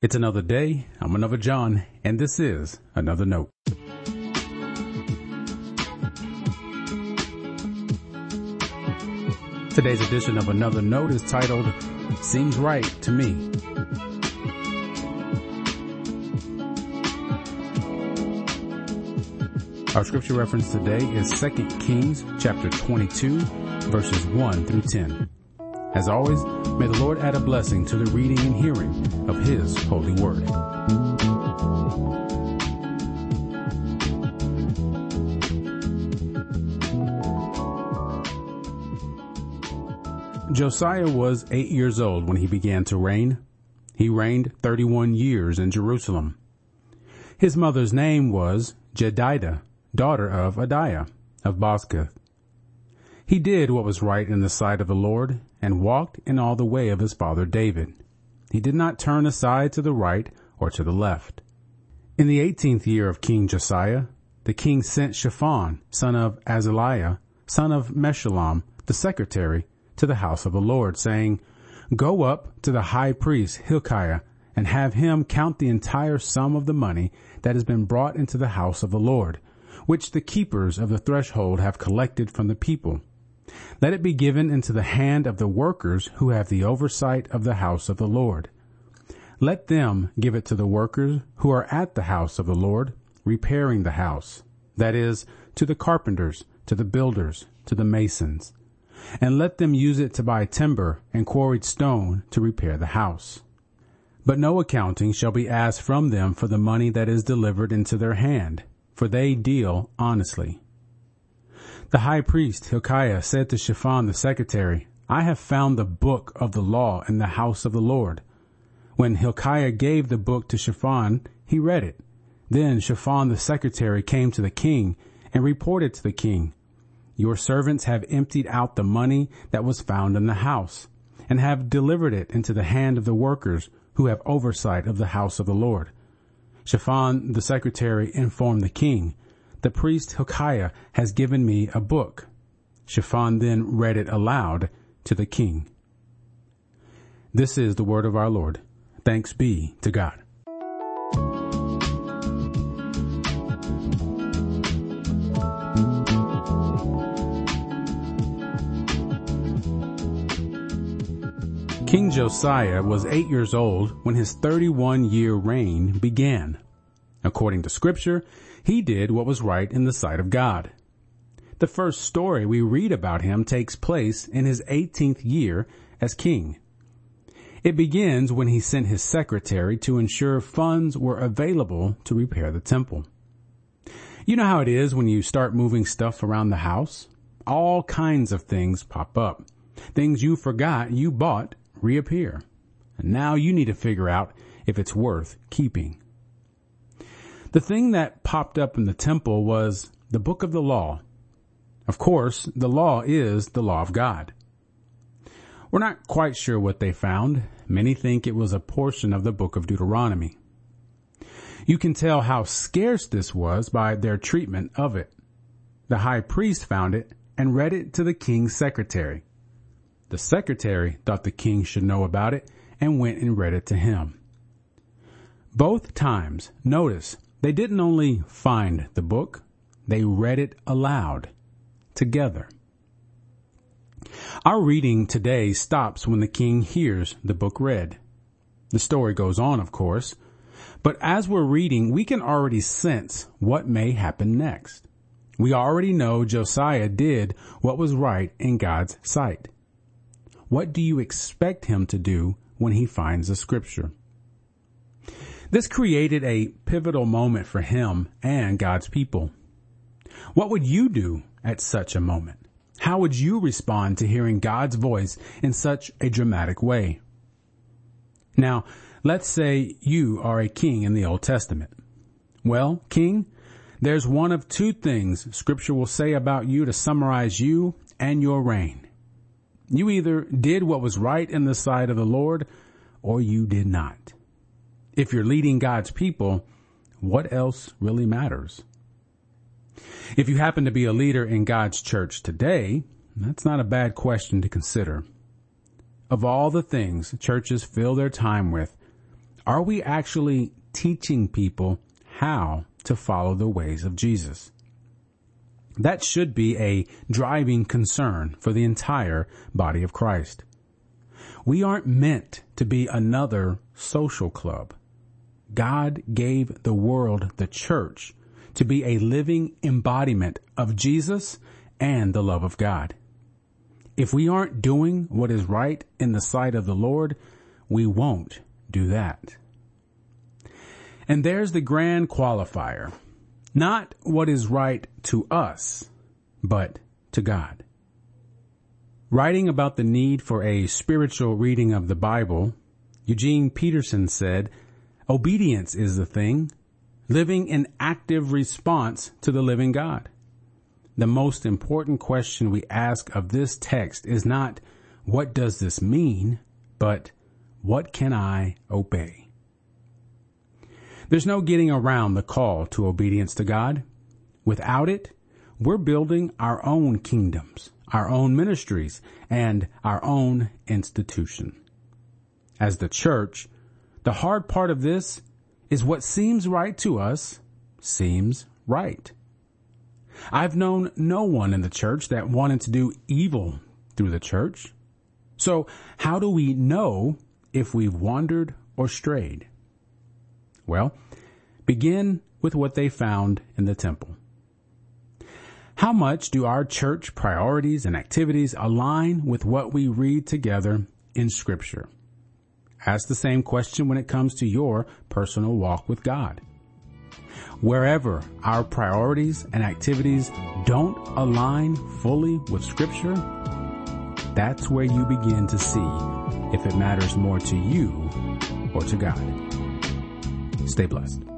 It's another day. I'm another John, and this is another note. Today's edition of another note is titled Seems Right to Me. Our scripture reference today is 2 Kings chapter 22 verses 1 through 10. As always, may the Lord add a blessing to the reading and hearing of His holy word. Josiah was eight years old when he began to reign. He reigned 31 years in Jerusalem. His mother's name was Jedidah, daughter of Adaiah of Bozkath. He did what was right in the sight of the Lord and walked in all the way of his father David. He did not turn aside to the right or to the left. In the eighteenth year of King Josiah, the king sent Shaphan, son of Azaliah, son of Meshullam, the secretary, to the house of the Lord, saying, Go up to the high priest Hilkiah and have him count the entire sum of the money that has been brought into the house of the Lord, which the keepers of the threshold have collected from the people let it be given into the hand of the workers who have the oversight of the house of the Lord. Let them give it to the workers who are at the house of the Lord, repairing the house. That is, to the carpenters, to the builders, to the masons. And let them use it to buy timber and quarried stone to repair the house. But no accounting shall be asked from them for the money that is delivered into their hand, for they deal honestly. The high priest Hilkiah said to Shaphan the secretary, I have found the book of the law in the house of the Lord. When Hilkiah gave the book to Shaphan, he read it. Then Shaphan the secretary came to the king and reported to the king, Your servants have emptied out the money that was found in the house, and have delivered it into the hand of the workers who have oversight of the house of the Lord. Shaphan the secretary informed the king, the priest Hilkiah has given me a book. Shaphan then read it aloud to the king. This is the word of our Lord. Thanks be to God. King Josiah was eight years old when his 31 year reign began. According to scripture, he did what was right in the sight of God. The first story we read about him takes place in his 18th year as king. It begins when he sent his secretary to ensure funds were available to repair the temple. You know how it is when you start moving stuff around the house? All kinds of things pop up. Things you forgot you bought reappear. And now you need to figure out if it's worth keeping. The thing that popped up in the temple was the book of the law. Of course, the law is the law of God. We're not quite sure what they found. Many think it was a portion of the book of Deuteronomy. You can tell how scarce this was by their treatment of it. The high priest found it and read it to the king's secretary. The secretary thought the king should know about it and went and read it to him. Both times, notice they didn't only find the book, they read it aloud together. Our reading today stops when the king hears the book read. The story goes on, of course, but as we're reading, we can already sense what may happen next. We already know Josiah did what was right in God's sight. What do you expect him to do when he finds the scripture? This created a pivotal moment for him and God's people. What would you do at such a moment? How would you respond to hearing God's voice in such a dramatic way? Now, let's say you are a king in the Old Testament. Well, king, there's one of two things scripture will say about you to summarize you and your reign. You either did what was right in the sight of the Lord or you did not if you're leading God's people, what else really matters? If you happen to be a leader in God's church today, that's not a bad question to consider. Of all the things churches fill their time with, Are we actually teaching people how to follow the ways of Jesus? That should be a driving concern for the entire body of Christ. We aren't meant to be another social club. God gave the world the church to be a living embodiment of Jesus and the love of God. If we aren't doing what is right in the sight of the Lord, we won't do that. And there's the grand qualifier. Not what is right to us, but to God. Writing about the need for a spiritual reading of the Bible, Eugene Peterson said, obedience is the thing, living in active response to the living God. The most important question we ask of this text is not, what does this mean? But, what can I obey? There's no getting around the call to obedience to God. Without it, we're building our own kingdoms, our own ministries, and our own institution. As the church, the hard part of this is what seems right to us seems right. I've known no one in the church that wanted to do evil through the church. So how do we know if we've wandered or strayed? Well, begin with what they found in the temple. How much do our church priorities and activities align with what we read together in scripture? Ask the same question when it comes to your personal walk with God. Wherever our priorities and activities don't align fully with scripture, that's where you begin to see if it matters more to you or to God. Stay blessed.